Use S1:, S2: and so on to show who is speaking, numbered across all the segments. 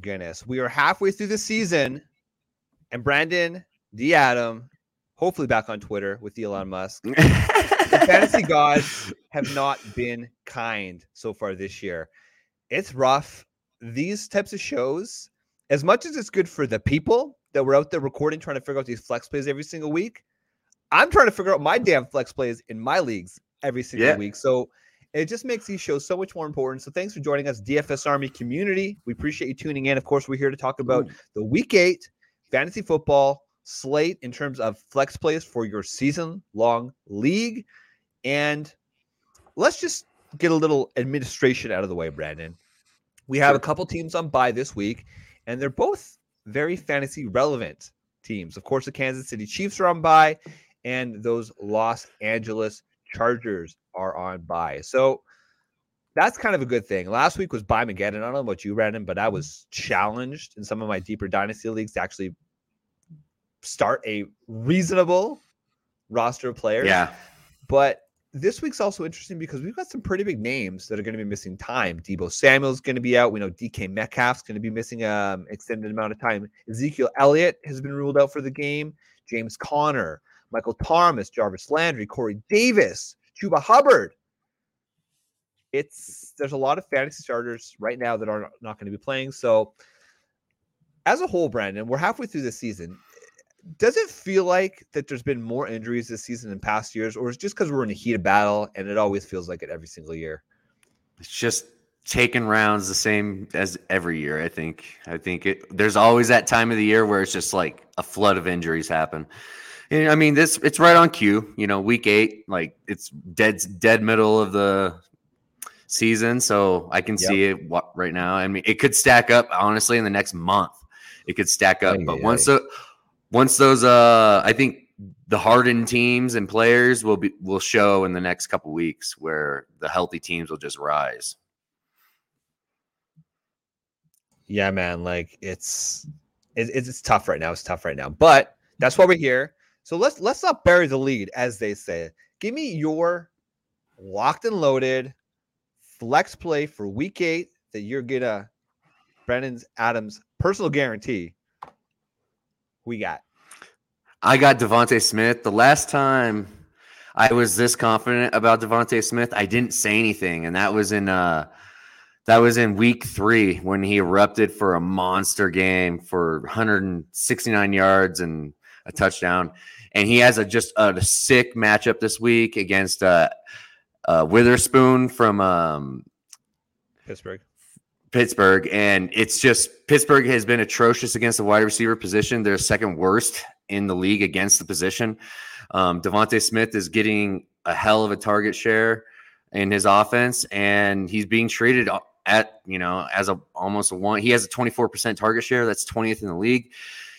S1: goodness. We are halfway through the season, and Brandon D. Adam, hopefully back on Twitter with Elon Musk. the fantasy gods have not been kind so far this year. It's rough. These types of shows, as much as it's good for the people that were out there recording, trying to figure out these flex plays every single week, I'm trying to figure out my damn flex plays in my leagues every single yeah. week. So it just makes these shows so much more important. So thanks for joining us, DFS Army community. We appreciate you tuning in. Of course, we're here to talk about Ooh. the week eight fantasy football slate in terms of flex plays for your season long league. And let's just get a little administration out of the way, Brandon. We have a couple teams on bye this week, and they're both very fantasy relevant teams. Of course, the Kansas City Chiefs are on bye, and those Los Angeles Chargers are on bye. So that's kind of a good thing. Last week was by Mageddon. I don't know about you, Brandon, but I was challenged in some of my deeper dynasty leagues to actually start a reasonable roster of players.
S2: Yeah.
S1: But this week's also interesting because we've got some pretty big names that are going to be missing time. Deebo Samuel's going to be out. We know DK Metcalf's going to be missing um extended amount of time. Ezekiel Elliott has been ruled out for the game. James Conner, Michael Thomas, Jarvis Landry, Corey Davis, Chuba Hubbard. It's there's a lot of fantasy starters right now that are not going to be playing. So, as a whole, Brandon, we're halfway through the season. Does it feel like that there's been more injuries this season than past years, or is it just because we're in a heat of battle and it always feels like it every single year?
S2: It's just taking rounds the same as every year. I think. I think it. There's always that time of the year where it's just like a flood of injuries happen. I mean, this it's right on cue. You know, week eight, like it's dead dead middle of the season, so I can yep. see it right now. I mean, it could stack up honestly in the next month. It could stack up, but once the once those, uh, I think the hardened teams and players will be will show in the next couple weeks where the healthy teams will just rise.
S1: Yeah, man. Like it's it's, it's tough right now. It's tough right now, but that's why we're here. So let's let's not bury the lead, as they say. Give me your locked and loaded flex play for week eight that you're gonna Brennan's Adams personal guarantee. We got.
S2: I got DeVonta Smith. The last time I was this confident about DeVonta Smith, I didn't say anything, and that was in uh that was in week three when he erupted for a monster game for 169 yards and a touchdown. And he has a just a, sick matchup this week against uh, uh, Witherspoon from um,
S1: Pittsburgh.
S2: Pittsburgh, and it's just Pittsburgh has been atrocious against the wide receiver position. They're second worst in the league against the position. Um, DeVonta Smith is getting a hell of a target share in his offense, and he's being treated at you know as a almost a one. He has a twenty four percent target share. That's twentieth in the league.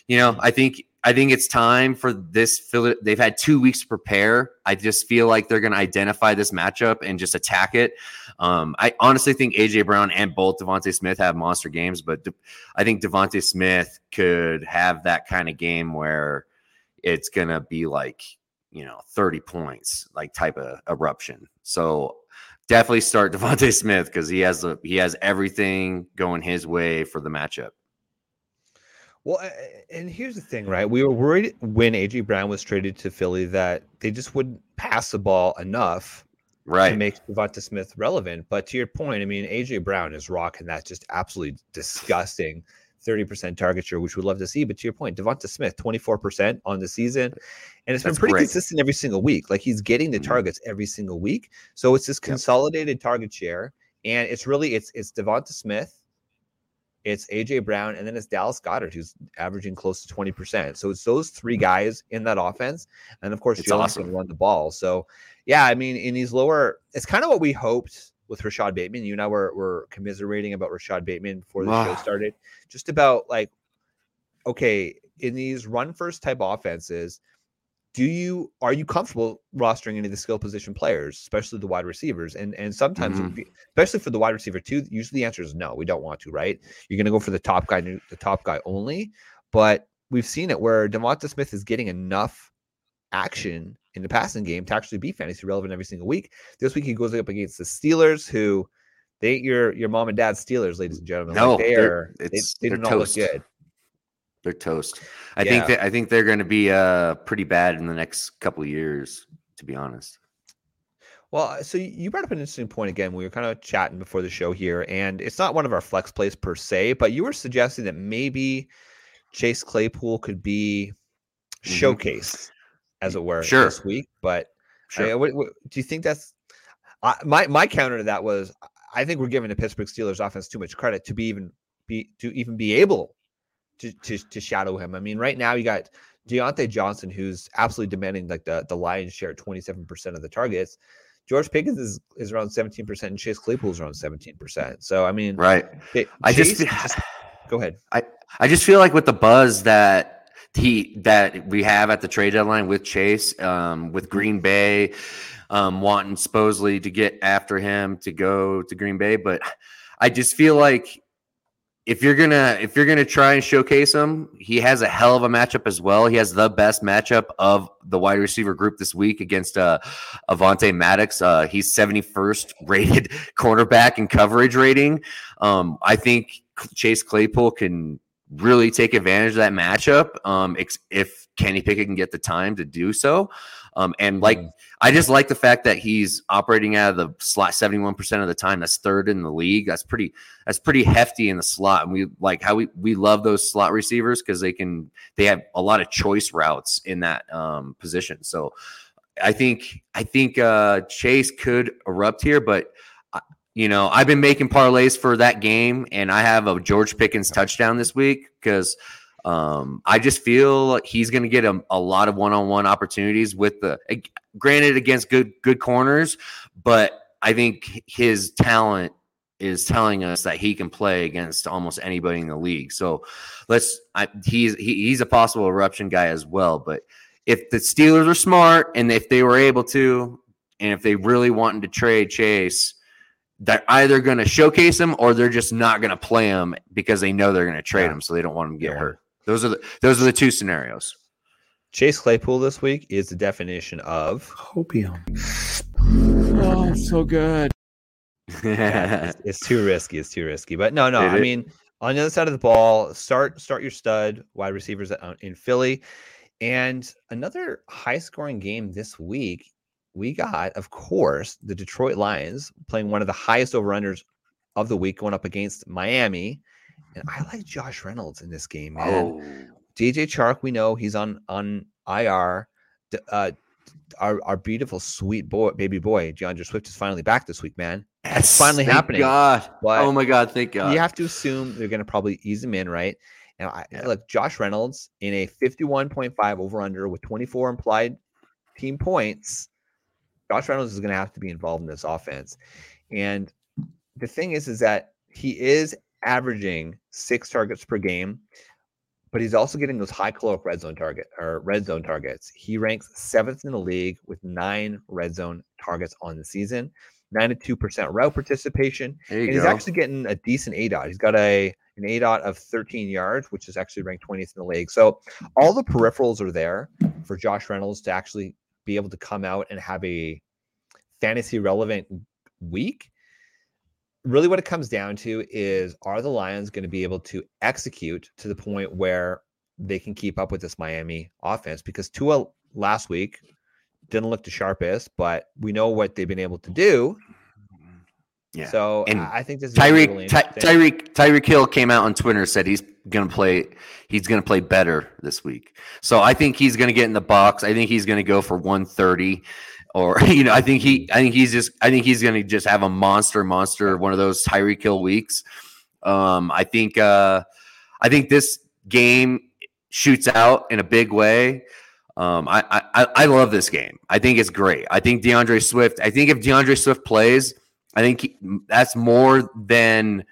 S2: You know, I think I think it's time for this. They've had two weeks to prepare. I just feel like they're going to identify this matchup and just attack it. Um, I honestly think AJ Brown and both DeVonta Smith have monster games, but De- I think DeVonta Smith could have that kind of game where it's going to be like you know 30 points, like type of eruption. So definitely start DeVonta Smith because he has he has everything going his way for the matchup.
S1: Well, and here's the thing, right? We were worried when AJ Brown was traded to Philly that they just wouldn't pass the ball enough
S2: right.
S1: to make DeVonta Smith relevant. But to your point, I mean, AJ Brown is rocking that just absolutely disgusting 30% target share, which we'd love to see. But to your point, DeVonta Smith, 24% on the season. And it's That's been pretty great. consistent every single week. Like he's getting the mm-hmm. targets every single week. So it's this consolidated yep. target share. And it's really it's it's DeVonta Smith it's AJ Brown, and then it's Dallas Goedert, who's averaging close to 20%. So it's those three guys in that offense. And of course, it's Jones awesome. can run the ball. So yeah, I mean, in these lower, it's kind of what we hoped with Rashad Bateman. You and I were, were commiserating about Rashad Bateman before the show ah. started, just about like, okay, in these run first type offenses, do you are you comfortable rostering any of the skill position players, especially the wide receivers? And and sometimes, mm-hmm. especially for the wide receiver too, usually the answer is no. We don't want to, right? You're going to go for the top guy, the top guy only. But we've seen it where DeVonta Smith is getting enough action in the passing game to actually be fantasy relevant every single week. This week he goes up against the Steelers, who they your your mom and dad's Steelers, ladies and gentlemen.
S2: No,
S1: like they
S2: they're-
S1: are they, they do
S2: they're
S1: not
S2: toast.
S1: look good.
S2: They're toast. I
S1: Yeah.
S2: think that I think they're going to be uh pretty bad in the next couple of years. To be honest.
S1: Well, so you brought up an interesting point again. We were kind of chatting before the show here, and it's not one of our flex plays per se, but you were suggesting that maybe Chase Claypool could be
S2: Mhm.
S1: showcased, as it were,
S2: Sure.
S1: this week. But
S2: Sure.
S1: I- what- what- do you think that's I, my my counter to that was I think we're giving the Pittsburgh Steelers offense too much credit to be even be to even be able to to, to shadow him. I mean, right now you got Diontae Johnson, who's absolutely demanding like the the lion's share, twenty seven percent of the targets. George Pickens is, is around seventeen percent, and Chase Claypool is around seventeen percent. So I mean,
S2: Right.
S1: it-
S2: I just, feel-
S1: go ahead.
S2: I just feel like with the buzz that he that we have at the trade deadline with Chase, um, with Green Bay, um, wanting supposedly to get after him to go to Green Bay, but I just feel like if you're gonna if you're gonna try and showcase him, he has a hell of a matchup as well. He has the best matchup of the wide receiver group this week against uh Avonte Maddox. Uh, he's 71st rated cornerback in coverage rating. Um, I think Chase Claypool can really take advantage of that matchup um, if Kenny Pickett can get the time to do so. Um, and like,
S1: Mm.
S2: I just like the fact that he's operating out of the slot 71% of the time. That's third in the league. That's pretty, that's pretty hefty in the slot. And we like how we, we love those slot receivers because they can, they have a lot of choice routes in that um, position. So I think, I think uh, Chase could erupt here, but you know, I've been making parlays for that game, and I have a George Pickens touchdown this week because um, I just feel he's going to get a, a lot of one-on-one opportunities with the, granted, against good good corners, but I think his talent is telling us that he can play against almost anybody in the league. So let's, I, he's he, he's a possible eruption guy as well. But if the Steelers are smart and if they were able to, and if they really wanted to trade Chase they're either going to showcase him or they're just not going to play him because they know they're going to trade
S1: Yeah.
S2: him, so they don't want him to get
S1: Yeah.
S2: hurt. Those are the those are the two scenarios.
S1: Chase Claypool this week is the definition of
S2: Hopium.
S3: Oh, so good.
S1: yeah, it's, it's too risky. It's too risky. But no, no.
S2: It
S1: I
S2: is.
S1: mean, on the other side of the ball, start start your stud wide receivers in Philly, and another high scoring game this week. We got, of course, the Detroit Lions playing one of the highest over unders of the week, going up against Miami. And I like Josh Reynolds in this game, man.
S2: oh,
S1: DJ Chark, we know he's on on IR. Uh, our our beautiful sweet boy, baby boy, D'Andre Swift is finally back this week, man.
S2: It's
S1: finally happening.
S2: God.
S1: But
S2: oh my God, thank God.
S1: you have to assume they're going to probably ease him in, right? And I
S2: Yeah.
S1: look, Josh Reynolds in a 51.5 over under with 24 implied team points. Josh Reynolds is going to have to be involved in this offense. And the thing is, is that he is averaging six targets per game, but he's also getting those high caloric red zone target or red zone targets. He ranks seventh in the league with nine red zone targets on the season, 92% route participation. And
S2: go.
S1: he's actually getting a decent A dot. He's got a an A dot of 13 yards, which is actually ranked 20th in the league. So all the peripherals are there for Josh Reynolds to actually be able to come out and have a fantasy relevant week. Really, what it comes down to is are the Lions going to be able to execute to the point where they can keep up with this Miami offense? Because Tua last week didn't look the sharpest, but we know what they've been able to do.
S2: Yeah.
S1: So
S2: And
S1: I think this is gonna really
S2: Tyreek Ty. Tyreek Tyreek Hill came out on Twitter and said he's gonna play he's gonna play better this week. So I think he's gonna get in the box. I think he's gonna go for 130. Or you know, I think he I think he's just I think he's gonna just have a monster, monster, one of those Tyreek Hill weeks. Um, I think uh I think this game shoots out in a big way. Um, I, I I love this game. I think it's great. I think D'Andre Swift. I think if D'Andre Swift plays, I think he, that's more than.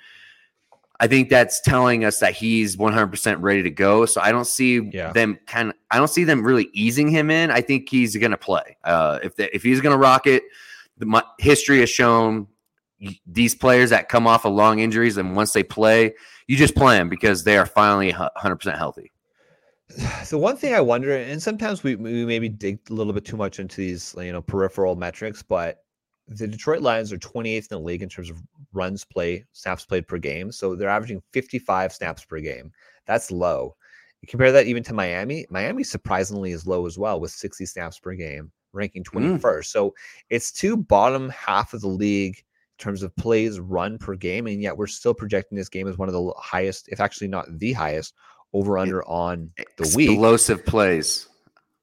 S2: I think that's telling us that he's 100% ready to go. So I don't see
S1: Yeah.
S2: them kind of. I don't see them really easing him in. I think he's going to play. Uh, if the, if he's going to rock it, the my, history has shown these players that come off of long injuries and once they play, you just play them because they are finally 100% healthy.
S1: The one thing I wonder, and sometimes we, we maybe dig a little bit too much into these, you know, peripheral metrics, but the Detroit Lions are 28th in the league in terms of runs play, snaps played per game. So they're averaging 55 snaps per game. That's low. You compare that even to Miami. Miami surprisingly is low as well with 60 snaps per game, ranking 21st. Mm. So it's two bottom half of the league in terms of plays run per game, and yet we're still projecting this game as one of the highest, if actually not the highest, over under on the
S2: explosive
S1: week.
S2: Explosive plays.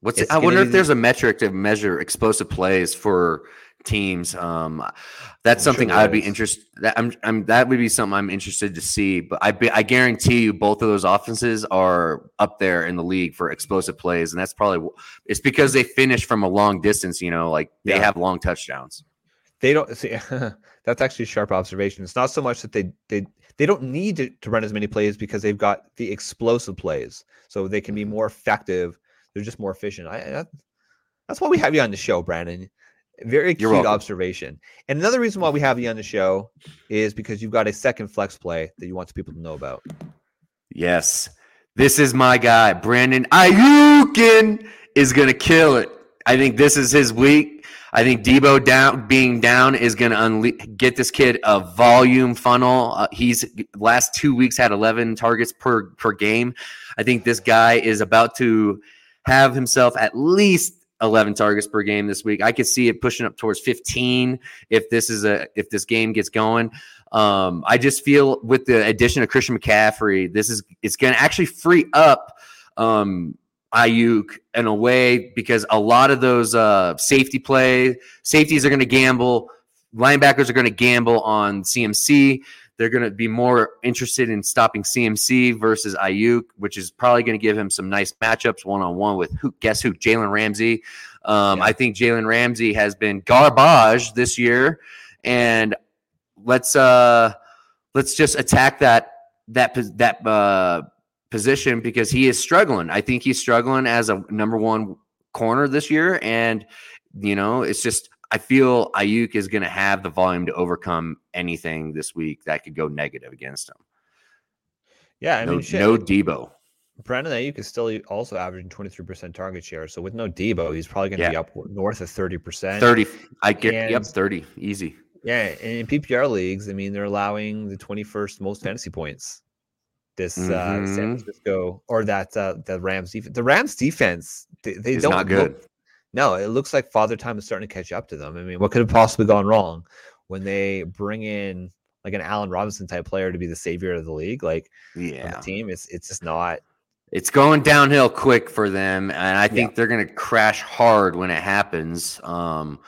S2: What's it, I wonder if there's a metric to measure explosive plays for teams. Um, that's I'm something sure I'd be interested. That I'm, I'm, that would be something I'm interested to see. But I, be, I guarantee you, both of those offenses are up there in the league for explosive plays, and that's probably it's because they finish from a long distance. You know, like they yeah. have long touchdowns.
S1: They don't see. that's actually a sharp observation. It's not so much that they they they don't need to, to run as many plays because they've got the explosive plays, so they can be more effective. They're just more efficient. I, I that's why we have you on the show, Brandon. Very cute observation. And another reason why we have you on the show is because you've got a second flex play that you want people to know about.
S2: Yes. This is my guy, Brandon Aiyuk is going to kill it. I think this is his week. I think Deebo down being down is going to unle- get this kid a volume funnel. Uh, he's last two weeks had 11 targets per per game. I think this guy is about to have himself at least 11 targets per game this week. I could see it pushing up towards 15 if this is a if this game gets going. Um, I just feel with the addition of Christian McCaffrey, this is it's going to actually free up um, Aiyuk in a way because a lot of those uh, safety play safeties are going to gamble, linebackers are going to gamble on CMC. They're going to be more interested in stopping CMC versus Aiyuk, which is probably going to give him some nice matchups one on one with who? Guess who? Jalen Ramsey. Um, yeah. I think Jalen Ramsey has been garbage this year, and let's uh, let's just attack that that that uh, position because he is struggling. I think he's struggling as a number one corner this year, and you know it's just I feel Aiyuk is going to have the volume to overcome anything this week that could go negative against him.
S1: Yeah, I
S2: no,
S1: mean, shit.
S2: no Deebo.
S1: Brandon Aiyuk is still also averaging 23% target share. So with no Deebo, he's probably going to yeah. be up north of 30%.
S2: 30. I get, and, yep, 30. Easy.
S1: Yeah. And in PPR leagues, I mean, they're allowing the 21st most fantasy points. This mm-hmm. uh, San mm-hmm. Francisco or that uh, the Rams defense. The Rams defense, they, they don't
S2: not good.
S1: Look, no, it looks like Father Time is starting to catch up to them. I mean, what could have possibly gone wrong when they bring in like an Allen Robinson type player to be the savior of the league? Like,
S2: yeah,
S1: the team, it's it's just not.
S2: It's going downhill quick for them, and I think yeah. they're going to crash hard when it happens. Um,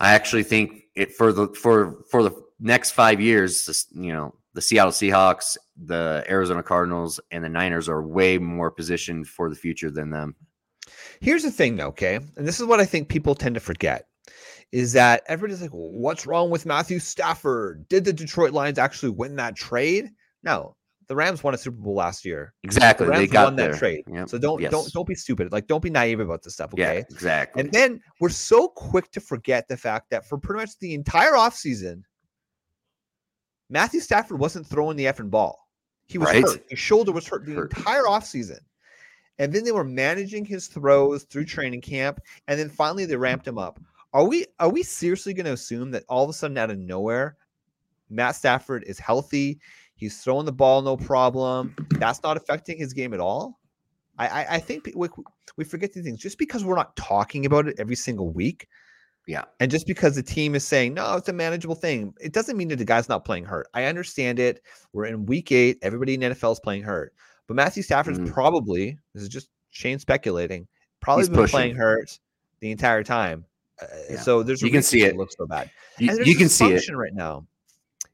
S2: I actually think it for the for for the next five years, you know, the Seattle Seahawks, the Arizona Cardinals, and the Niners are way more positioned for the future than them.
S1: Here's the thing, though, okay? And this is what I think people tend to forget is that everybody's like, what's wrong with Matthew Stafford? Did the Detroit Lions actually win that trade? No. The Rams won a Super Bowl last year.
S2: Exactly.
S1: The
S2: they got
S1: won that trade. Yep. So don't
S2: yes.
S1: don't don't be stupid. Like don't be naive about this stuff. Okay.
S2: Yeah, exactly.
S1: And then we're so quick to forget the fact that for pretty much the entire offseason, Matthew Stafford wasn't throwing the effing ball. He was right? hurt. His shoulder was hurt the hurt. entire offseason. And then they were managing his throws through training camp, and then finally they ramped him up. Are we are we seriously going to assume that all of a sudden out of nowhere, Matt Stafford is healthy? He's throwing the ball no problem. That's not affecting his game at all. I, I, I think we, we forget these things just because we're not talking about it every single week.
S2: Yeah.
S1: And just because the team is saying, no, it's a manageable thing, it doesn't mean that the guy's not playing hurt. I understand it. We're in week eight. Everybody in NFL is playing hurt. But Matthew Stafford's mm-hmm. probably this is just Shane speculating. Probably He's been pushing. playing hurt the entire time. Uh, yeah. So there's
S2: you can see it. it
S1: looks so bad.
S2: You, you can see it
S1: right now.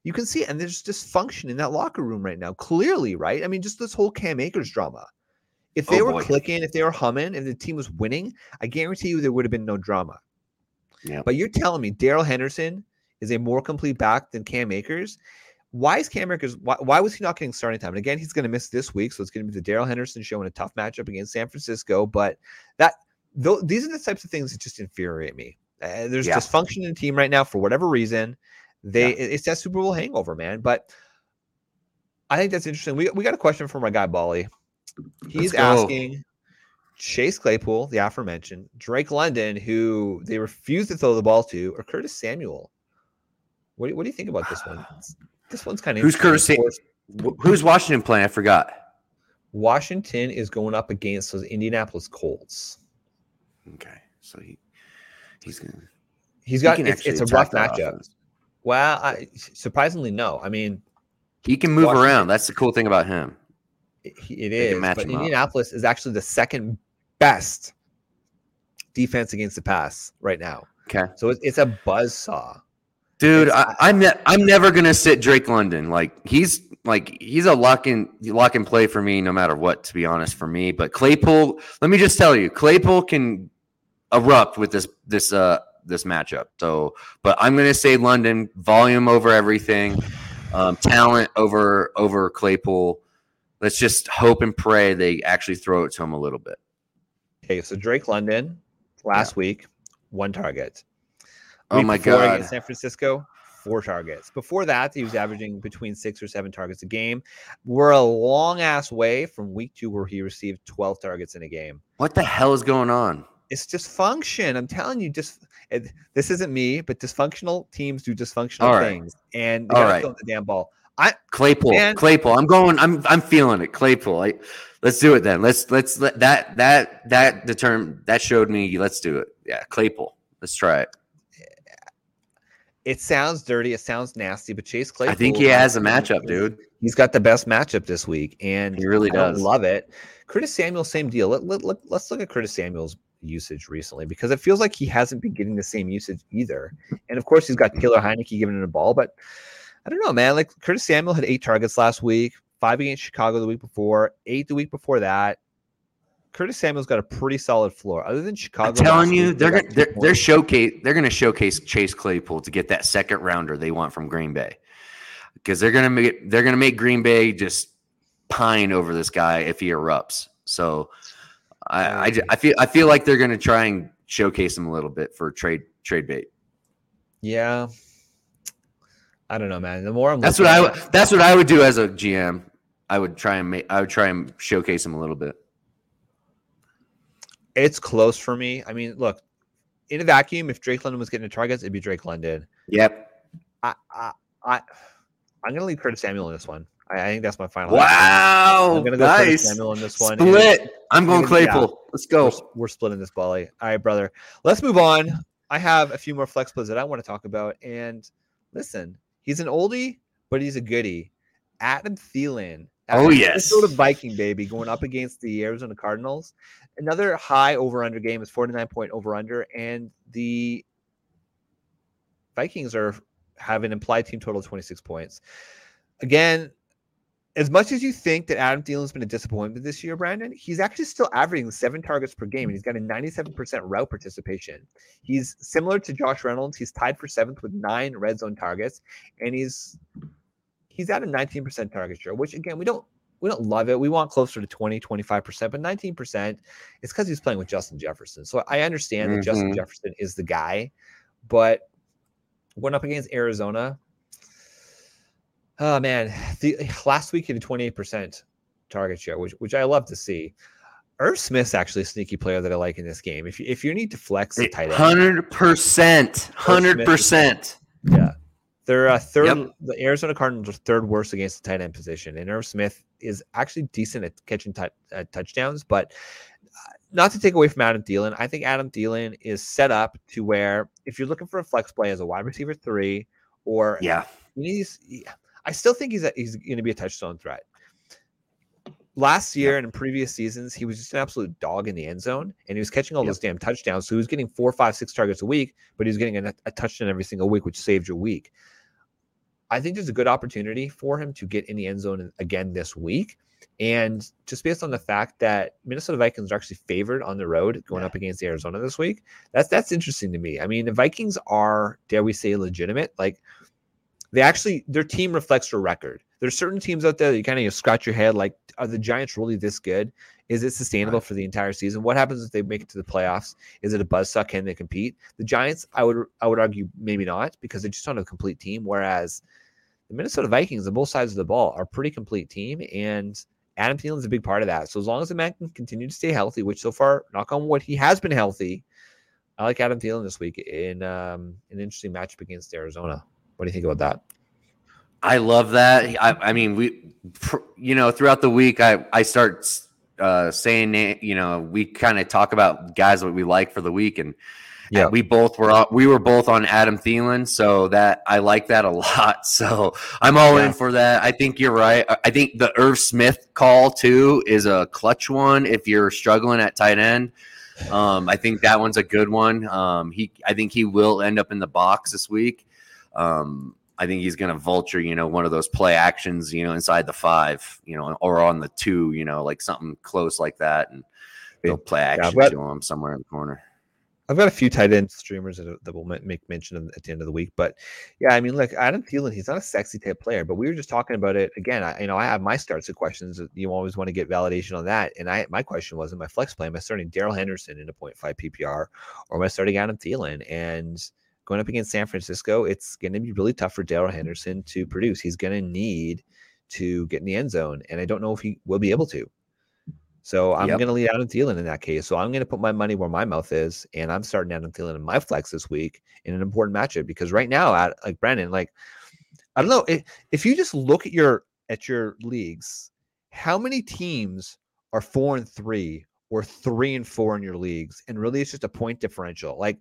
S1: You can see it, and there's dysfunction in that locker room right now. Clearly, right? I mean, just this whole Cam Akers drama. If they oh, were boy. clicking, if they were humming, if the team was winning, I guarantee you there would have been no drama.
S2: Yeah.
S1: But you're telling me Darrell Henderson is a more complete back than Cam Akers, why is Cam Akers? Why, why was he not getting starting time? And again, he's going to miss this week, so it's going to be the Darrell Henderson show in a tough matchup against San Francisco. But that th- these are the types of things that just infuriate me. Uh, there's yeah. dysfunction in the team right now for whatever reason. They yeah. it's that Super Bowl hangover, man. But I think that's interesting. We we got a question from our guy Bali. He's asking Chase Claypool, the aforementioned, Drake London, who they refuse to throw the ball to, or Curtis Samuel What, do- what do you think about this one? This one's kind of
S2: Who's Curtis Who's Washington playing? I forgot.
S1: Washington is going up against those Indianapolis Colts.
S2: Okay, so he he's gonna.
S1: He's
S2: he
S1: got
S2: can
S1: it's, it's a rough matchup.
S2: offense.
S1: Well, I, surprisingly, no. I mean,
S2: He can move
S1: Washington-
S2: around. That's the cool thing about him.
S1: it, it is, but
S2: him up.
S1: Indianapolis is actually the second best defense against the pass right now.
S2: Okay,
S1: So it's, it's a buzz saw.
S2: Dude, I, I'm ne- I'm never gonna sit Drake London. Like he's like he's a lock in lock and play for me, no matter what. To be honest, for me, but Claypool. Let me just tell you, Claypool can erupt with this this uh this matchup. So, but I'm gonna say London volume over everything, um, talent over over Claypool. Let's just hope and pray they actually throw it to him a little bit.
S1: Okay, so Drake London last week, one target.
S2: Oh my God.
S1: Against San Francisco, four targets. Before that, he was averaging between six or seven targets a game. We're a long ass way from week two where he received 12 targets in a game.
S2: What the hell is going on?
S1: It's dysfunction. I'm telling you, just it, this isn't me, but dysfunctional teams do dysfunctional
S2: All right.
S1: things, and they
S2: All
S1: gotta
S2: right.
S1: throw the damn ball. I
S2: Claypool,
S1: Man.
S2: Claypool. I'm going. I'm I'm feeling it. Claypool. I, let's do it then. Let's let's let that that that determine that showed me. Let's do it. Yeah, Claypool. Let's try it.
S1: It sounds dirty, it sounds nasty, but Chase Claypool.
S2: I think he has a matchup, dude.
S1: He's got the best matchup this week, and
S2: He really
S1: I
S2: does.
S1: love it. Curtis Samuel, same deal. Let, let, let, let's look at Curtis Samuel's usage recently because it feels like he hasn't been getting the same usage either. And of course, he's got Taylor Heinicke giving him the ball, but I don't know, man. Like Curtis Samuel had eight targets last week, five against Chicago the week before, eight the week before that. Curtis Samuel's got a pretty solid floor. Other than Chicago,
S2: I'm telling you, they're gonna they're, they're showcase. They're gonna showcase Chase Claypool to get that second rounder they want from Green Bay, because they're gonna make they're gonna make Green Bay just pine over this guy if he erupts. So I I, I feel I feel like they're gonna try and showcase him a little bit for trade trade bait.
S1: Yeah. I don't know, man. The more I'm
S2: That's what I would. That's what I would do as a GM. I would try and make. I would try and showcase him a little bit.
S1: It's close for me. I mean, look, in a vacuum, if Drake London was getting the targets, it'd be Drake London.
S2: Yep.
S1: I, I, I I'm gonna leave Curtis Samuel in this one. I, I think that's my final.
S2: Wow.
S1: I'm gonna go Curtis
S2: nice.
S1: Samuel in this one. and
S2: Split. I'm going
S1: gonna- yeah.
S2: Claypool. Let's
S1: We're,
S2: go.
S1: we're splitting this bally. All right, brother. Let's move on. I have a few more flex plays that I want to talk about. And listen, he's an oldie, but he's a goodie. Adam Thielen.
S2: Oh,
S1: That
S2: sort
S1: of Viking baby going up against the Arizona Cardinals. Another high over under game is 49 point over under. And the Vikings are have an implied team total of 26 points. Again, as much as you think that Adam Thielen's been a disappointment this year, Brandon, he's actually still averaging seven targets per game, and he's got a 97% route participation. He's similar to Josh Reynolds. He's tied for seventh with nine red zone targets, and he's he's at a 19% target share, which again we don't we don't love it. We want closer to 20, 25%, but 19%, it's because he's playing with Justin Jefferson. So I understand that Justin
S2: Mhm.
S1: Jefferson is the guy, but going up against Arizona, oh man, the last week he had a 28% target share, which which I love to see. Irv Smith's actually a sneaky player that I like in this game. If you if you need to flex the tight end,
S2: Hundred percent. Hundred percent.
S1: yeah. They're uh, third.
S2: Yep.
S1: The Arizona Cardinals are third worst against the tight end position, and Irv Smith is actually decent at catching tou- uh, touchdowns. But uh, not to take away from Adam Thielen, I think Adam Thielen is set up to where if you're looking for a flex play as a wide receiver three, or
S2: Yeah.
S1: he's, I still think he's a, he's going to be a touchdown threat. Last year and in previous seasons, he was just an absolute dog in the end zone, and he was catching all
S2: Yep.
S1: those damn touchdowns. So he was getting four, five, six targets a week, but he was getting a, a touchdown every single week, which saved your week. I think there's a good opportunity for him to get in the end zone again this week. And just based on the fact that Minnesota Vikings are actually favored on the road going
S2: Yeah.
S1: up against Arizona this week, that's that's interesting to me. I mean, the Vikings are, dare we say, legitimate. Like they actually their team reflects their record. There's certain teams out there that you kind of scratch your head, like, are the Giants really this good? Is it sustainable for the entire season? What happens if they make it to the playoffs? Is it a buzzsaw? Can they compete? The Giants, I would I would argue maybe not because they just don't have a complete team. Whereas the Minnesota Vikings on both sides of the ball are a pretty complete team, and Adam Thielen's a big part of that. So as long as the man can continue to stay healthy, which so far, knock on wood, he has been healthy. I like Adam Thielen this week in um, an interesting matchup against Arizona. What do you think about that?
S2: I love that. I, I mean, we, you know, throughout the week, I I start uh, saying, you know, we kind of talk about guys that we like for the week, and yeah, we both were we were both on Adam Thielen, so that I like that a lot. So I'm all yeah. in for that. I think you're right. I think the Irv Smith call too is a clutch one if you're struggling at tight end. Um, I think that one's a good one. Um, he, I think he will end up in the box this week. Um, I think he's going to vulture, you know, one of those play actions, you know, inside the five, you know, or on the two, you know, like something close like that, and they'll play action yeah, to him somewhere in the corner.
S1: I've got a few tight end streamers that, that will make mention at the end of the week, but yeah, I mean, look, Adam Thielen, he's not a sexy type player, but we were just talking about it again. I, you know, I have my starts of questions. You always want to get validation on that, and I my question was in my flex play, am I starting Darrell Henderson in a 0.5 PPR, or am I starting Adam Thielen? And going up against San Francisco, it's going to be really tough for Darrell Henderson to produce. He's going to need to get in the end zone, and I don't know if he will be able to. So I'm yep. going to lead Adam Thielen in that case. So I'm going to put my money where my mouth is, and I'm starting Adam Thielen in my flex this week in an important matchup because right now, at like Brandon, like I don't know if, if you just look at your at your leagues, how many teams are four and three or three and four in your leagues, and really it's just a point differential. Like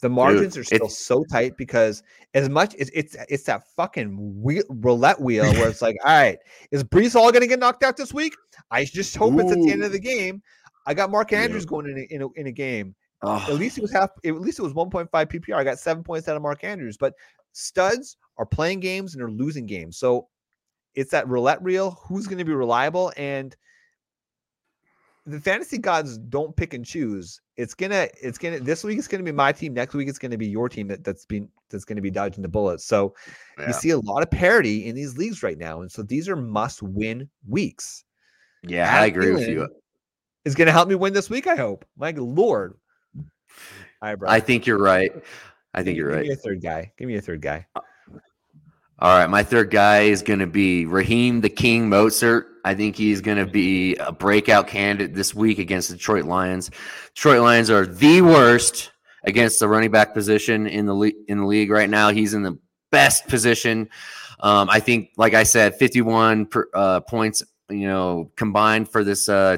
S1: the margins Dude, are still so tight because as much as it's it's that fucking wheel, roulette wheel where it's like, all right, is Breece Hall going to get knocked out this week? I just hope Ooh. it's at the end of the game. I got Mark Andrews yeah. going in a, in a, in a game. Oh. At least it was half. At least it was 1.5 PPR. I got seven points out of Mark Andrews. But studs are playing games and are losing games. So it's that roulette wheel. Who's going to be reliable? And the fantasy gods don't pick and choose. It's gonna, it's gonna. This week it's gonna be my team. Next week it's gonna be your team that, that's been that's gonna be dodging the bullets. So yeah. you see a lot of parity in these leagues right now, and so these are must-win weeks.
S2: Yeah, Adam I agree Thielen with you.
S1: Is gonna help me win this week. I hope. My lord.
S2: All right, bro. I think you're right. I think
S1: you're
S2: right.
S1: Give me a third guy. Give me a third guy. Uh,
S2: All right, my third guy is going to be Raheem the King Mostert. I think he's going to be a breakout candidate this week against the Detroit Lions. Detroit Lions are the worst against the running back position in the league, in the league right now. He's in the best position. Um, I think, like I said, 51 per, uh, points, you know, combined for this uh,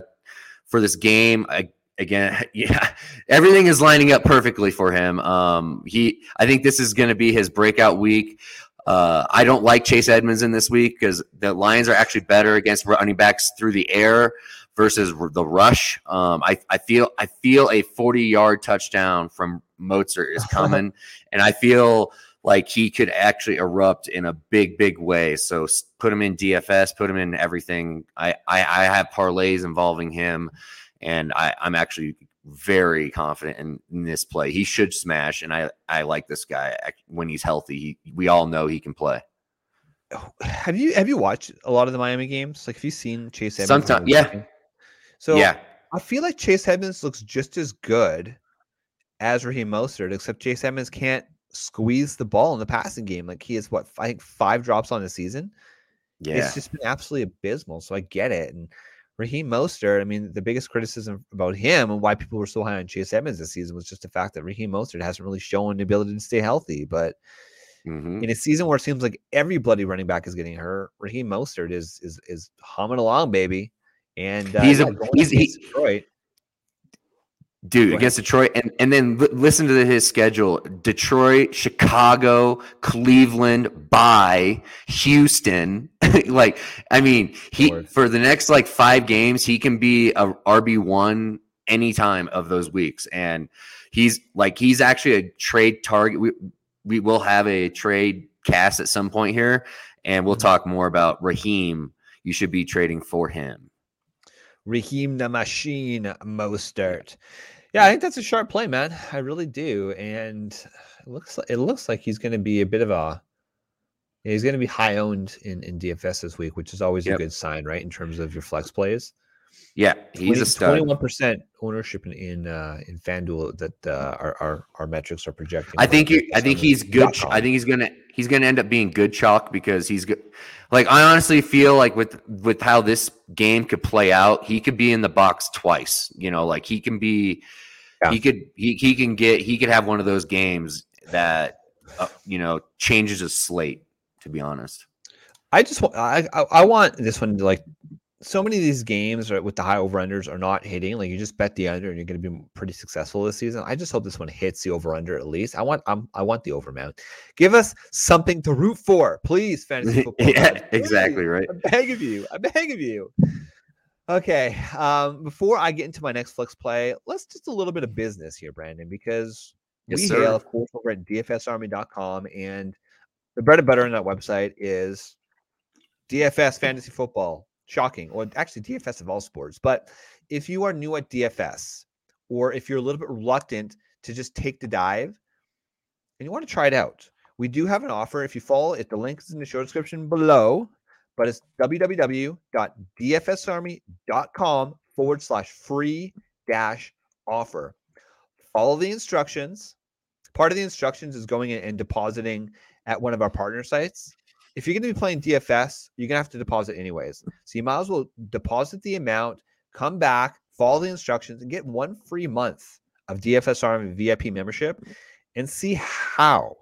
S2: for this game. I, again, yeah, everything is lining up perfectly for him. Um, he, I think this is going to be his breakout week. Uh, I don't like Chase Edmonds in this week because the Lions are actually better against running backs through the air versus the rush. Um, I, I feel I feel a 40 yard touchdown from Mostert is coming, and I feel like he could actually erupt in a big big way. So put him in DFS, put him in everything. I I, I have parlays involving him, and I, I'm actually very confident in, in, this play. He should smash, and I I like this guy when he's healthy. He, we all know he can play.
S1: Have you have you watched a lot of the Miami games? Like, have you seen Chase
S2: Edmonds? Sometimes, yeah.
S1: So yeah, I feel like Chase Edmonds looks just as good as Raheem Mostert, except Chase Edmonds can't squeeze the ball in the passing game. Like he has what I think five drops on the season. Yeah, it's just been absolutely abysmal. So I get it, and Raheem Mostert, I mean, the biggest criticism about him and why people were so high on Chase Edmonds this season was just the fact that Raheem Mostert hasn't really shown the ability to stay healthy. But mm-hmm. in a season where it seems like every bloody running back is getting hurt, Raheem Mostert is is is humming along, baby. And uh,
S2: he's a he's he, Detroit dude against Detroit, and and then l- listen to his schedule: Detroit, Chicago, Cleveland, by Houston. like, I mean, he Lord. for the next like five games, he can be a RB one anytime of those weeks, and he's like he's actually a trade target. We we will have a trade cast at some point here, and we'll mm-hmm. talk more about Raheem. You should be trading for him.
S1: Raheem the Machine Mostert. Yeah, I think that's a sharp play, man. I really do, and it looks like it looks like he's going to be a bit of a he's going to be high owned in in DFS this week, which is always yep. a good sign, right? In terms of your flex plays.
S2: Yeah, he's 20, a stud.
S1: Twenty-one percent ownership in in, uh, in FanDuel that uh, our, our our metrics are projecting.
S2: I think I think he's good. I think he's gonna he's gonna end up being good chalk because he's good. Like I honestly feel like with with how this game could play out, he could be in the box twice. You know, like he can be, yeah. he could he he can get he could have one of those games that uh, you know, changes a slate. To be honest,
S1: I just want I, I I want this one to like so many of these games with the high over unders are not hitting. Like you just bet the under and you're going to be pretty successful this season. I just hope this one hits the over under at least. I want I'm, I want the over man. Give us something to root for, please, fantasy football.
S2: yeah, exactly right.
S1: I beg of you. I beg of you. Okay. Um, before I get into my next flex play, let's just a little bit of business here, Brandon, because
S2: Yes,
S1: we
S2: sir.
S1: hail, of course, over at dfsarmy.com. And the bread and butter on that website is DFS fantasy football. Shocking. Or actually, DFS of all sports. But if you are new at DFS, or if you're a little bit reluctant to just take the dive and you want to try it out, we do have an offer. If you follow it, the link is in the show description below, but it's www.dfsarmy.com forward slash free dash offer. Follow the instructions. Part of the instructions is going in and depositing at one of our partner sites. If you're going to be playing DFS, you're going to have to deposit anyways. So you might as well deposit the amount, come back, follow the instructions, and get one free month of DFS Army VIP membership and see how,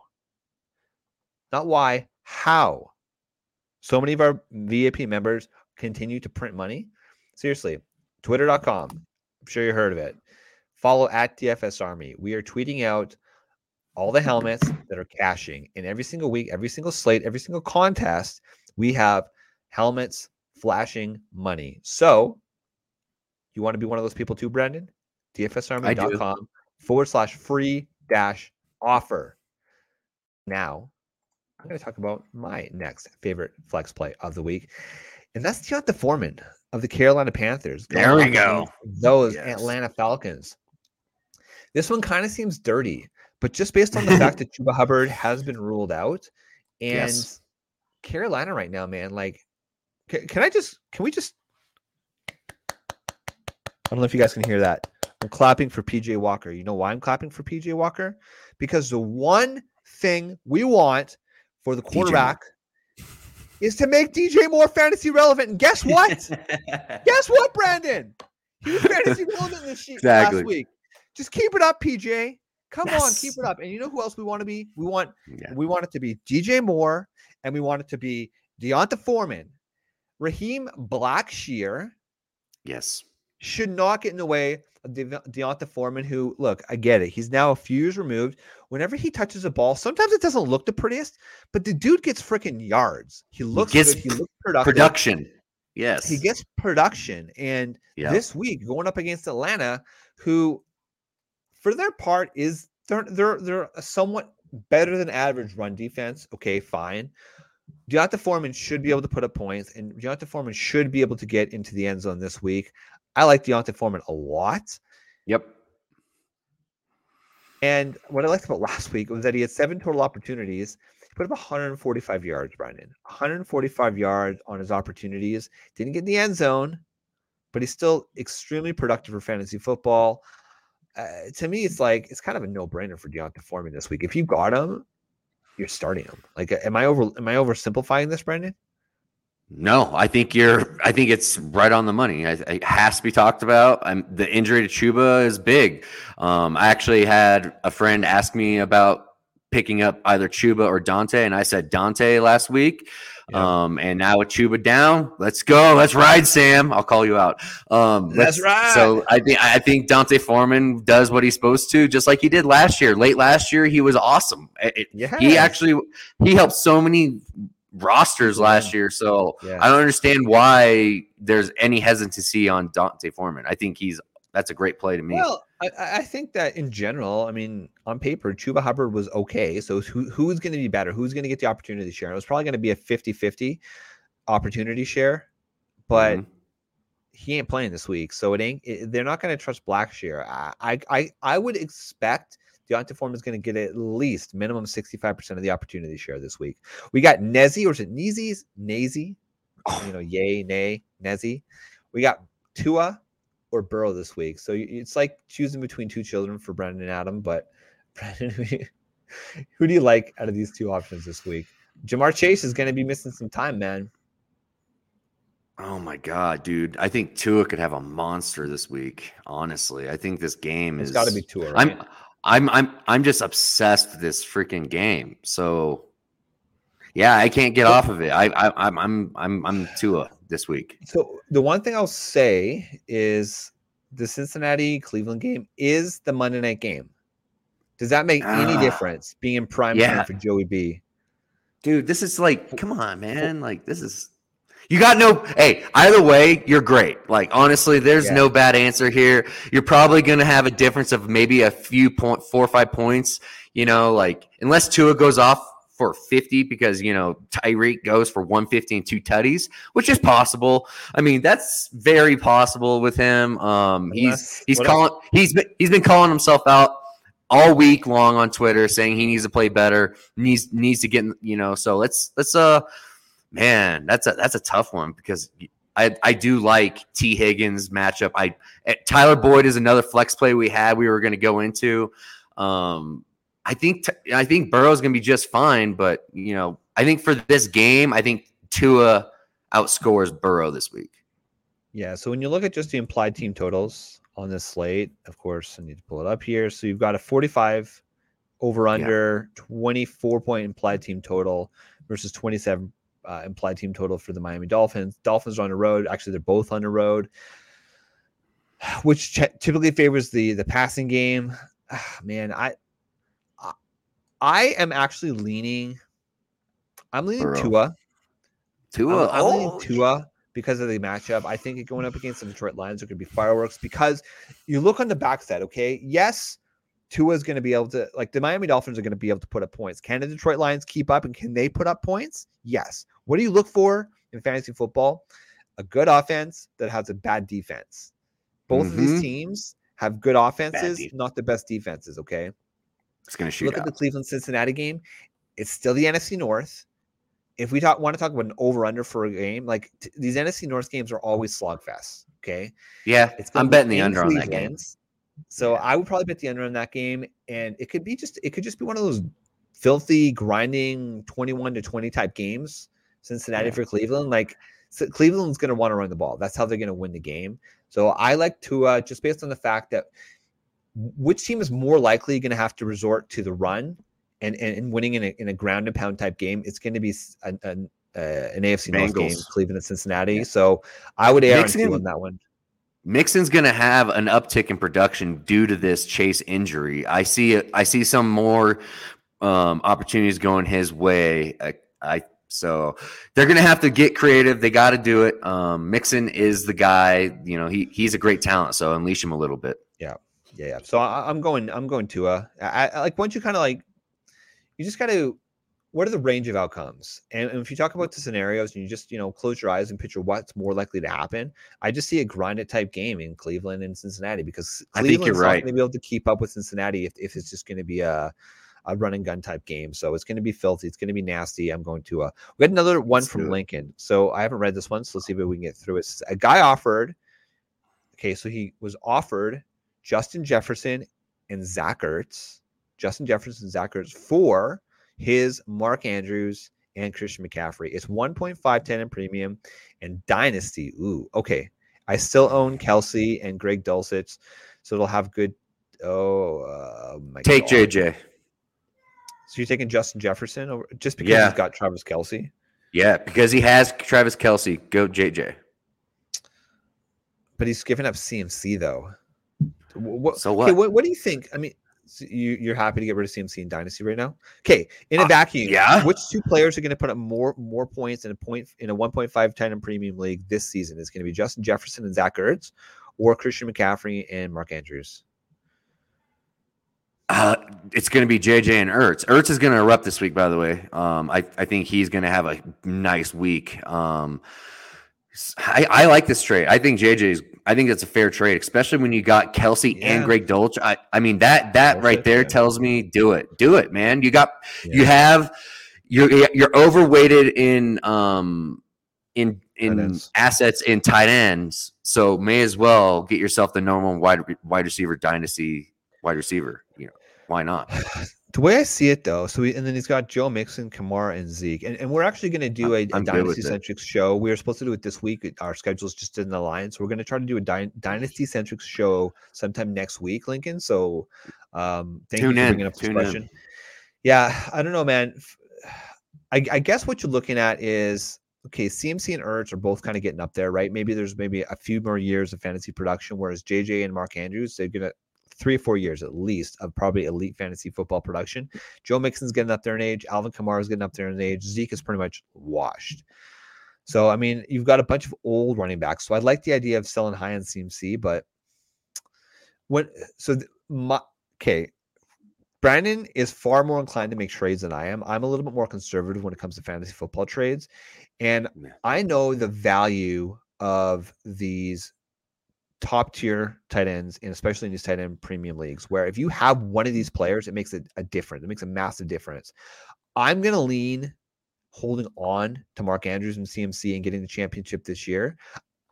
S1: not why, how so many of our VIP members continue to print money. Seriously, twitter.com. I'm sure you heard of it. Follow at DFS Army. We are tweeting out all the helmets that are cashing. And every single week, every single slate, every single contest, we have helmets flashing money. So you want to be one of those people too, Brandon? DFSarmy.com forward slash free dash offer. Now, I'm going to talk about my next favorite flex play of the week. And that's D'Onta Foreman of the Carolina Panthers.
S2: There we go.
S1: Those
S2: Yes.
S1: Atlanta Falcons. This one kind of seems dirty, but just based on the fact that Chuba Hubbard has been ruled out and
S2: Yes.
S1: Carolina right now, man, like, can, can I just, can we just, I don't know if you guys can hear that. I'm clapping for PJ Walker. You know why I'm clapping for PJ Walker? Because the one thing we want for the quarterback is to make DJ more fantasy relevant. And guess what? guess what, Brandon? He was fantasy relevant this sheet
S2: Exactly.
S1: last week. Just keep it up, PJ. Come on, keep it up. And you know who else we want to be? We want
S2: Yeah.
S1: we want it to be DJ Moore, and we want it to be D'Onta Foreman. Raheem Blackshear
S2: Yes.
S1: Should not get in the way of De- D'Onta Foreman, who, look, I get it. He's now a few years removed. Whenever he touches a ball, sometimes it doesn't look the prettiest, but the dude gets freaking yards. He looks
S2: gets
S1: good. He looks productive.
S2: Production. Yes.
S1: He gets production. And
S2: Yeah.
S1: this week, going up against Atlanta, who, for their part, is they're they're they're a somewhat better than average run defense. Okay, fine. D'Onta Foreman should be able to put up points, and D'Onta Foreman should be able to get into the end zone this week. I like D'Onta Foreman a lot.
S2: Yep.
S1: And what I liked about last week was that he had seven total opportunities. He put up 145 yards, Brandon. 145 yards on his opportunities. Didn't get in the end zone, but he's still extremely productive for fantasy football. Uh, to me, it's like it's kind of a no-brainer for D'Onta Foreman this week. If you got him, you're starting him. Like, am I over? Am I oversimplifying this, Brandon?
S2: No, I think you're. I think it's right on the money. I, it has to be talked about. I'm, the injury to Chuba is big. Um, I actually had a friend ask me about picking up either Chuba or Dante, and I said Dante last week.
S1: Yeah.
S2: Um, and now with Chuba down, let's go. Let's ride, Sam. I'll call you out. Um,
S1: Let's
S2: let's-
S1: ride.
S2: So I think I think Dante Foreman does what he's supposed to, just like he did last year. Late last year, he was awesome. It-
S1: Yeah.
S2: he actually he helped so many rosters last year. So
S1: Yeah.
S2: I don't understand why there's any hesitancy on Dante Foreman. I think he's that's a great play to me.
S1: Well, I, I think that in general, I mean, on paper, Chuba Hubbard was okay. So who, who's going to be better? Who's going to get the opportunity share? It was probably going to be a 50 50 opportunity share, but
S2: Mhm.
S1: he ain't playing this week. So it ain't, it, they're not going to trust Blackshear. I, I, I, I would expect Deontay is going to get at least minimum 65% of the opportunity share this week. We got Nezzy, or is it Neezy's? Nazy? Oh. You know, yay, nay, Nezzy. We got Tua or Burrow this week. So it's like choosing between two children for Brendan and Adam. But Brendan, who, who do you like out of these two options this week? Ja'Marr Chase is going to be missing some time, man.
S2: Oh my god, dude! I think Tua could have a monster this week. Honestly, I think this game
S1: It's
S2: is
S1: got to be Tua. Right?
S2: I'm I'm I'm I'm just obsessed with this freaking game. So yeah, I can't get off of it. I, I I'm I'm I'm I'm Tua this week.
S1: So the one thing I'll say is the Cincinnati Cleveland game is the Monday night game. Does that make any
S2: Ah.
S1: difference being in prime
S2: Yeah.
S1: time for Joey B?
S2: Dude, this is like, come on, man. Like, this is you got no hey, either way, you're great. Like, honestly, there's
S1: Yeah.
S2: no bad answer here. You're probably gonna have a difference of maybe a few point four or five points, you know, like unless Tua goes off for 50 because you know Tyreek goes for 150 and two tutties, which is possible. I mean, that's very possible with him. Um he's
S1: Unless-
S2: he's
S1: what
S2: calling he's been he's been calling himself out all week long on Twitter saying he needs to play better, needs needs to get you know. So let's let's uh man, that's a that's a tough one because I I do like Tee Higgins matchup. I eh, Tyler Boyd is another flex play we had we were going to go into. Um I think I think Burrow's going to be just fine, but you know, I think for this game, I think Tua outscores Burrow this week.
S1: Yeah. So when you look at just the implied team totals on this slate, of course, I need to pull it up here. So you've got a 45 over under 24 point implied team total versus 27 uh, implied team total for the Miami Dolphins. Dolphins are on the road. Actually, they're both on the road, which ch- typically favors the the passing game. Ah, Man, I I- I am actually leaning. I'm leaning
S2: Burrow.
S1: Tua.
S2: Tua,
S1: I'm, I'm leaning
S2: oh,
S1: Tua because of the matchup. I think it going up against the Detroit Lions, there could be fireworks because you look on the backside. Okay, yes, Tua is going to be able to like the Miami Dolphins are going to be able to put up points. Can the Detroit Lions keep up and can they put up points? Yes. What do you look for in fantasy football? A good offense that has a bad defense. Both of these
S2: Mhm.
S1: teams have good offenses,
S2: def-
S1: not the best defenses. Okay
S2: it's going to shoot
S1: look at the Cleveland Cincinnati game. It's still the NFC North. If we talk want to talk about an over under for a game, like t- these NFC North games are always slogfests. Okay,
S2: yeah,
S1: it's
S2: I'm betting the under on that game.
S1: So
S2: Yeah.
S1: I would probably bet the under on that game, and it could be just it could just be one of those filthy grinding twenty one to twenty type games. Cincinnati
S2: Yeah.
S1: for Cleveland, like so Cleveland's going to want to run the ball. That's how they're going to win the game. So I like Tua just based on the fact that which team is more likely going to have to resort to the run and, and, and winning in a, in a ground and pound type game, it's going to be an, an, uh, an AFC North game, Cleveland and Cincinnati. So I would err on
S2: Mixing
S1: Tua
S2: in-
S1: on that one.
S2: Mixon's going to have an uptick in production due to this Chase injury. I see. I see some more um, opportunities going his way. I, I so they're going to have to get creative. They got to do it. Um, Mixon is the guy. You know, he he's a great talent. So unleash him a little bit.
S1: Yeah, yeah. So I, I'm going. I'm going Tua. I, I like once you kind of like, you just got to. What are the range of outcomes? And, and if you talk about the scenarios, and you just you know close your eyes and picture what's more likely to happen, I just see a grinded type game in Cleveland and Cincinnati because
S2: I think you're
S1: Cleveland's not
S2: right.
S1: going to be able to keep up with Cincinnati if, if it's just going to be a a run and gun type game. So it's going to be filthy. It's going to be nasty. I'm going to. Uh, we had another one
S2: Let's
S1: from. Lincoln. So I haven't read this one. So let's see if we can get through it. A guy offered. Okay, so he was offered Justin Jefferson and Zach Ertz, Justin Jefferson and Zach Ertz for his Mark Andrews and Christian McCaffrey. It's 1.510 in premium and dynasty. Ooh, okay. I still own Kelce and Greg Dulcich, so it'll have good. Oh, uh, my
S2: Take
S1: God.
S2: JJ.
S1: So you're taking Justin Jefferson over just because
S2: Yeah.
S1: he's got Travis Kelce?
S2: Yeah, because he has Travis Kelce. Go JJ.
S1: But he's giving up CMC though. What,
S2: So
S1: Okay,
S2: what?
S1: what? What do you think? I mean, so you you're happy to get rid of CMC in Dynasty right now? Okay, in a
S2: Uh,
S1: vacuum,
S2: yeah.
S1: Which two players are going to put up more more points in a point in a 1.510 in premium league this season? Is going to be Justin Jefferson and Zach Ertz, or Christian McCaffrey and Mark Andrews?
S2: Uh, it's going to be JJ and Ertz. Ertz is going to erupt this week, by the way. Um, I, I think he's going to have a nice week. Um, I, I like this trade. I think JJ's. I think that's a fair trade, especially when you got Kelce
S1: Yeah.
S2: and Greg Dulcich. I, I mean that that
S1: Dolce,
S2: right there
S1: yeah.
S2: tells me do it, do it, man. You got you have you're you're overweighted in um in in assets in tight ends, so may as well get yourself the normal wide wide receiver dynasty wide receiver. You know why not?
S1: the way I see it though, so we, and then he's got Joe Mixon, Kamara, and Zeke, and, and we're actually going to do a, a
S2: I'm good with
S1: dynasty centric show. We were supposed to do it this week. Our schedules just didn't align, so we're going to try to do a dy- dynasty centric show sometime next week, Lincoln. So, um, thank
S2: Tune
S1: you for
S2: in,
S1: bringing up this
S2: tune in.
S1: question. Yeah, I don't know, man. I, I guess what you're looking at is okay. CMC and Ertz are both kind of getting up there, right? Maybe there's maybe a few more years of fantasy production, whereas JJ and Mark Andrews they're gonna three or four years at least of probably elite fantasy football production. Joe Mixon's getting up there in age. Alvin Kamara's getting up there in age. Zeke is pretty much washed. So I mean, you've got a bunch of old running backs. So I like the idea of selling high on CMC, but when so th- my okay, Brandon is far more inclined to make trades than I am. I'm a little bit more conservative when it comes to fantasy football trades, and I know the value of these top tier tight ends, and especially in these tight end premium leagues, where if you have one of these players, it makes a, a difference. It makes a massive difference. I'm gonna lean holding on to Mark Andrews and CMC and getting the championship this year.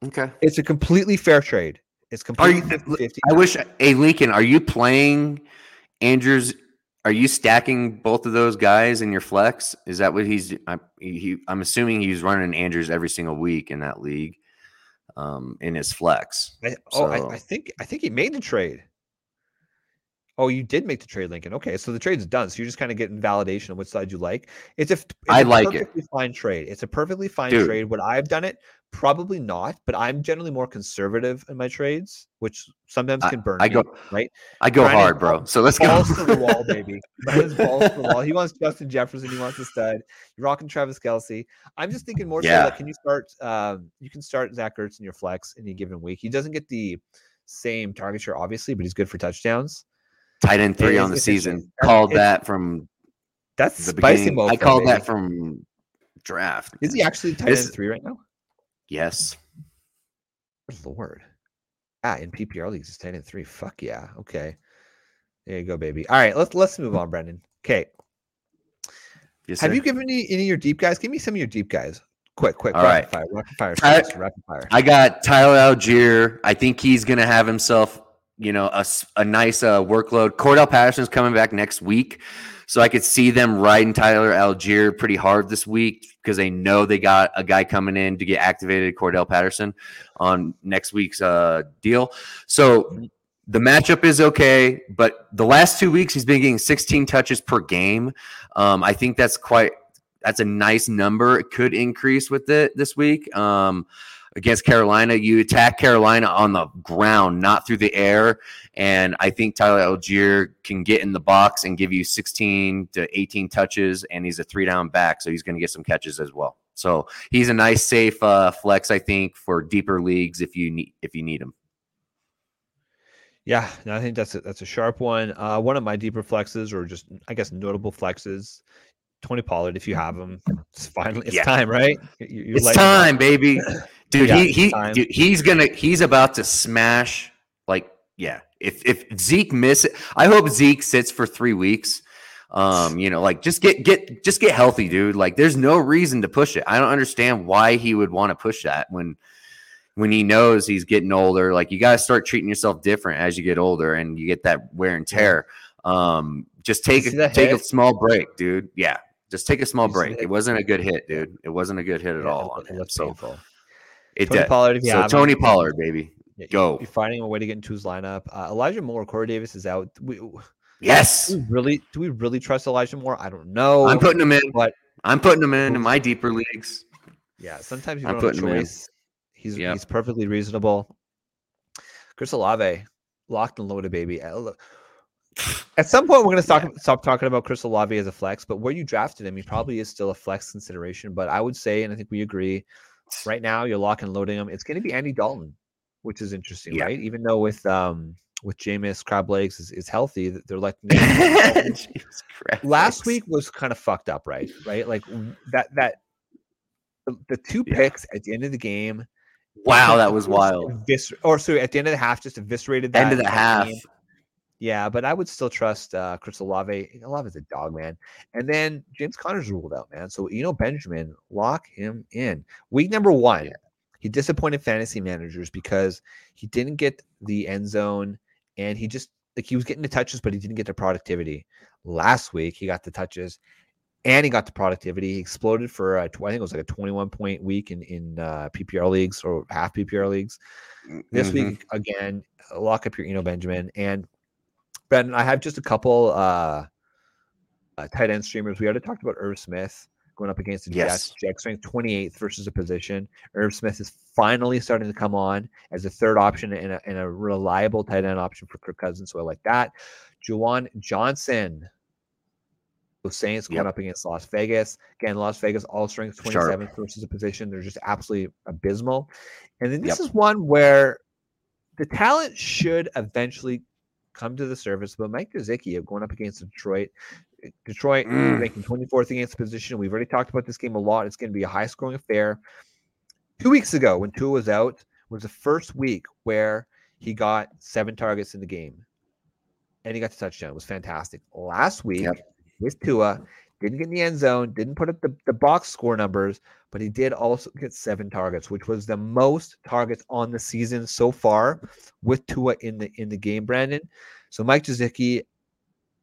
S2: Okay.
S1: It's a completely fair trade. It's
S2: Are you,
S1: completely 50
S2: I wish, hey, Lincoln, are you playing Andrews? Are you stacking both of those guys in your flex? Is that what he's? I, he, I'm assuming he's running Andrews every single week in that league, um, in his flex.
S1: I, oh,
S2: So-
S1: I, I think I think he made the trade. Oh, you did make the trade, Lincoln. Okay, so the trade's done. So you're just kind of getting validation on which side you like. It's a, it's
S2: I
S1: a
S2: like it.
S1: perfectly fine trade. It's a perfectly fine
S2: Dude.
S1: trade. Would I have done it? Probably not. But I'm generally more conservative in my trades, which sometimes can burn
S2: I
S1: me.
S2: go,
S1: right?
S2: I go hard, bro. So let's go.
S1: balls to the wall, baby. Balls to the wall. He wants Justin Jefferson. He wants a stud. You're rocking Travis Kelce. I'm just thinking more
S2: Yeah.
S1: so like, can you start? Um, you can start Zach Ertz in your flex in a given week. He doesn't get the same target share, obviously, but he's good for touchdowns.
S2: Tight end three on the season. Called
S1: it's-
S2: that from
S1: That's
S2: the
S1: spicy
S2: beginning.
S1: mode.
S2: I called that from draft.
S1: Is he actually tight end three right now?
S2: Yes.
S1: Lord. Ah, in PPR leagues, he's tight end three. Fuck yeah. Okay. There you go, baby. All right, let's let's move on, Brendan. Okay.
S2: Yes,
S1: Have
S2: sir.
S1: you given any, any of your deep guys? Give me some of your deep guys. Quick, quick,
S2: All
S1: rapid
S2: right.
S1: fire, rapid fire,
S2: Ty-
S1: fast, rapid fire.
S2: I got Tyler Allgeier. I think he's going to have himself, you know, a, a nice uh, workload. Cordarrelle Patterson's coming back next week. So I could see them riding Tyler Allgeier pretty hard this week because they know they got a guy coming in to get activated, Cordarrelle Patterson, on next week's uh, deal. So the matchup is okay, but the last two weeks he's been getting 16 touches per game. Um, I think that's quite that's a nice number. It could increase with it this week. Um, against Carolina, you attack Carolina on the ground, not through the air. And I think Tyler Allgeier can get in the box and give you 16 to 18 touches, and he's a three down back, so he's going to get some catches as well. So he's a nice, safe uh, flex, I think, for deeper leagues if you need if you need him.
S1: Yeah, no, I think that's a, that's a sharp one. Uh, one of my deeper flexes, or just I guess notable flexes, Tony Pollard. If you have him, it's finally it's
S2: Yeah.
S1: time, right? You- you're
S2: It's
S1: up.
S2: time, baby. Dude, he he dude, he's gonna he's about to smash like yeah. If if Zeke misses, I hope Zeke sits for three weeks. Um, you know, like just get get just get healthy, dude. Like there's no reason to push it. I don't understand why he would want to push that when when he knows he's getting older. Like you gotta start treating yourself different as you get older and you get that wear and tear. Um, just take a,
S1: that
S2: take a small break, dude. Yeah. Just take a small break. It wasn't a good hit, dude. It wasn't a good hit at
S1: Yeah,
S2: all
S1: it- it
S2: So
S1: painful.
S2: It
S1: Tony
S2: did.
S1: Pollard, if you
S2: So Tony Pollard, baby.
S1: yeah,
S2: go.
S1: You're finding a way to get into his lineup. Uh, Elijah Moore, Corey Davis is out. We, do
S2: Yes.
S1: we really do we really trust Elijah Moore? I don't know.
S2: I'm putting him in.
S1: but-
S2: I'm putting him in in my deeper leagues.
S1: Yeah, sometimes you
S2: I'm
S1: don't have a
S2: putting him in.
S1: choice. He's
S2: Yep.
S1: he's perfectly reasonable. Chris Olave, locked and loaded, baby. Uh, At some point, we're going to stop stop talking about Chris Olave as a flex, but where you drafted him, he probably is still a flex consideration. But I would say, and I think we agree, right now you're lock and loading him. It's going to be Andy Dalton, which is interesting,
S2: Yeah.
S1: right? Even though with um with Jameis Crab Legs is, is healthy, they're like last week was kind of fucked up, right? Right, like that that the, the two
S2: Yeah.
S1: picks at the end of the game.
S2: Wow, that was wild.
S1: evis- or sorry, at the end of the half, just eviscerated that
S2: End of the half.
S1: game. Yeah, but I would still trust uh, Chris Olave. Olave's a dog, man. And then James Conner's ruled out, man. So you know Benjamin, lock him in. Week number one,
S2: Yeah.
S1: he disappointed fantasy managers because he didn't get the end zone, and he just like he was getting the touches, but he didn't get the productivity. Last week, he got the touches and he got the productivity. He exploded for a, I think it was like a 21 point week in in uh, PPR leagues or half PPR leagues. This
S2: Mhm.
S1: week again, lock up your Eno Benjamin and Ben. I have just a couple uh, uh tight end streamers. We already talked about Irv Smith going up against the
S2: Yes.
S1: Jets. Jets ranked 28th versus a position. Irv Smith is finally starting to come on as a third option and a, and a reliable tight end option for Kirk Cousins. So I like that. Juwan Johnson. The Saints going
S2: Yep.
S1: up against Las Vegas. Again, Las Vegas all strength
S2: Sharp.
S1: 27th versus a position. They're just absolutely abysmal. And then this
S2: Yep.
S1: is one where the talent should eventually come to the surface. But Mike Gesicki going up against Detroit. Detroit
S2: Mm.
S1: ranking 24th against the position. We've already talked about this game a lot. It's going to be a high scoring affair. Two weeks ago, when Tua was out, was the first week where he got seven targets in the game and he got the touchdown. It was fantastic. Last week
S2: Yep.
S1: with Tua, didn't get in the end zone, didn't put up the, the box score numbers, but he did also get seven targets, which was the most targets on the season so far with Tua in the in the game, Brandon. So Mike Gesicki,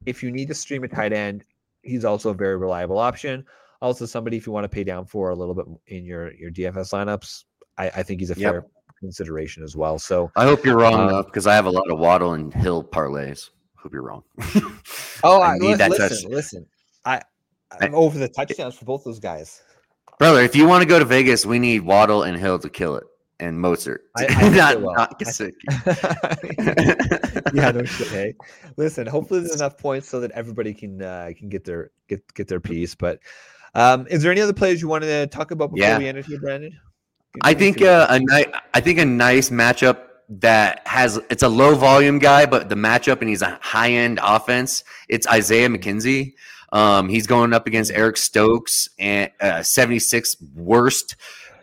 S1: if you need to stream a tight end, he's also a very reliable option. Also, somebody if you want to pay down for a little bit in your your DFS lineups, I, I think he's a
S2: Yep.
S1: fair consideration as well. So
S2: I hope you're wrong uh, because I have a lot of Waddle and Hill parlays. Hope you're wrong.
S1: Oh,
S2: I
S1: I,
S2: need that
S1: listen,
S2: touch.
S1: listen. I I'm over the touchdowns for both those guys.
S2: Brother, if you want to go to Vegas, we need Waddle and Hill to kill it, and Mostert.
S1: I- I
S2: not, not
S1: I- yeah, no shit. Hey, listen. Hopefully, there's enough points so that everybody can uh, can get their get get their piece. But um, is there any other players you wanted to talk about before
S2: Yeah.
S1: we end it here, Brandon?
S2: I think uh, a nice. I think a nice matchup that has it's a low volume guy, but the matchup and he's a high end offense. It's Isaiah McKenzie. Um, he's going up against Eric Stokes and uh, 76 worst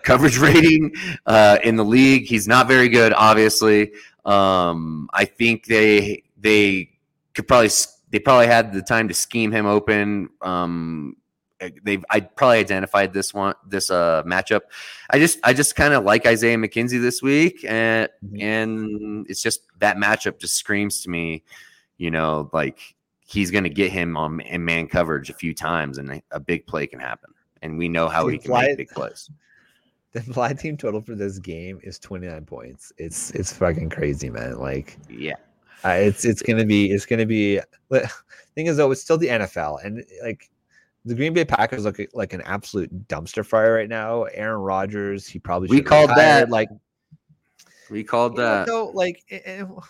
S2: coverage rating uh, in the league. He's not very good, obviously. Um, I think they they could probably they probably had the time to scheme him open. Um, they've I probably identified this one this uh matchup. I just I just kind of like Isaiah McKenzie this week, and
S1: Mhm.
S2: and it's just that matchup just screams to me, you know, like he's going to get him on in man coverage a few times, and a, big play can happen. And we know how
S1: The
S2: he can
S1: fly-
S2: make big plays.
S1: the fly team total for this game is 29 points. It's it's fucking crazy, man. Like
S2: Yeah,
S1: uh, it's it's gonna be it's gonna be. Thing is though, it's still the NFL, and like the Green Bay Packers look like an absolute dumpster fire right now. Aaron Rodgers, he probably
S2: We called that.
S1: Like
S2: we called
S1: You know
S2: that.
S1: though, like,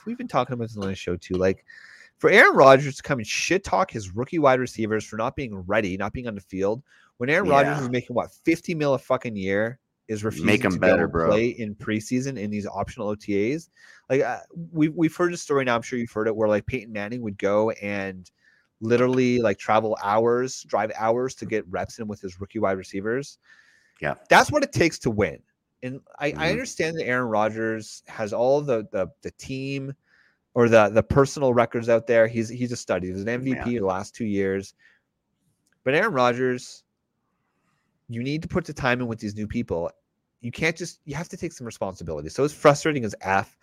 S1: we've been talking about this on the show too. Like, for Aaron Rodgers to come and shit talk his rookie wide receivers for not being ready, not being on the field, when Aaron Rodgers is making what fifty mil a fucking year, is refusing
S2: Make him
S1: to
S2: better, bro.
S1: play in preseason in these optional OTAs. Like, uh, we we've heard a story now. I'm sure you've heard it, where like Peyton Manning would go and literally like travel hours, drive hours to get reps in with his rookie wide receivers.
S2: Yeah.
S1: That's what it takes to win. And I, I
S2: Mhm.
S1: understand that Aaron Rodgers has all the the the team or the the personal records out there. He's he's a stud. He was an MVP the last two years. But Aaron Rodgers, you need to put the time in with these new people. You can't just you have to take some responsibility. So it's frustrating as F.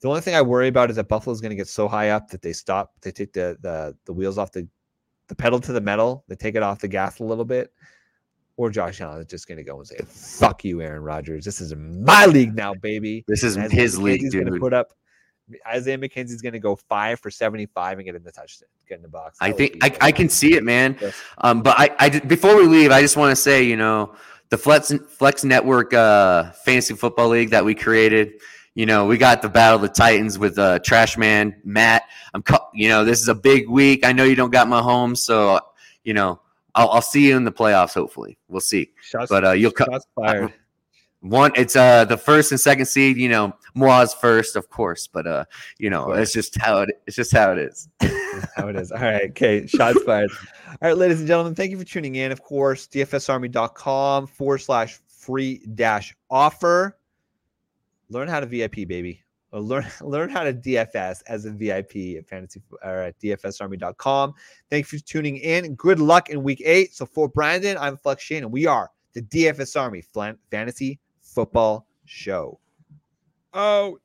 S1: The only thing I worry about is that Buffalo's going to get so high up that they stop, they take the the the wheels off the the pedal to the metal, they take it off the gas a little bit. Or Josh Allen is just going to go and say, "Fuck you, Aaron Rodgers. This is my league now, baby."
S2: This is his league,
S1: McKenzie's gonna put up. Isaiah McKenzie's going to go five for seventy-five and get in the touchdown, get in the box.
S2: I think I, I can see it, man.
S1: Yes.
S2: Um, but I, I before we leave, I just want to say, you know, the Flex Flex Network uh, fantasy football league that we created. You know, we got the battle of the Titans with uh, Trash Man Matt. I'm, co- you know, this is a big week. I know you don't got my home, so you know, I'll, I'll see you in the playoffs. Hopefully, we'll see.
S1: Shots,
S2: But, uh, you'll co-
S1: shots fired.
S2: One, it's uh the first and second seed. You know, Moaz first, of course, but uh, you know, it's just how it. It's just how it is.
S1: how it is. All right. Okay. Shots fired. All right, ladies and gentlemen, thank you for tuning in. Of course, dfsarmy.com forward slash free dash offer. Learn how to VIP, baby. Or learn learn how to DFS as a VIP at fantasy or at dfsarmy.com. Thank you for tuning in. Good luck in week eight. So for Brandon, I'm Flex Shane, and we are the DFS Army Fantasy Football Show. Oh.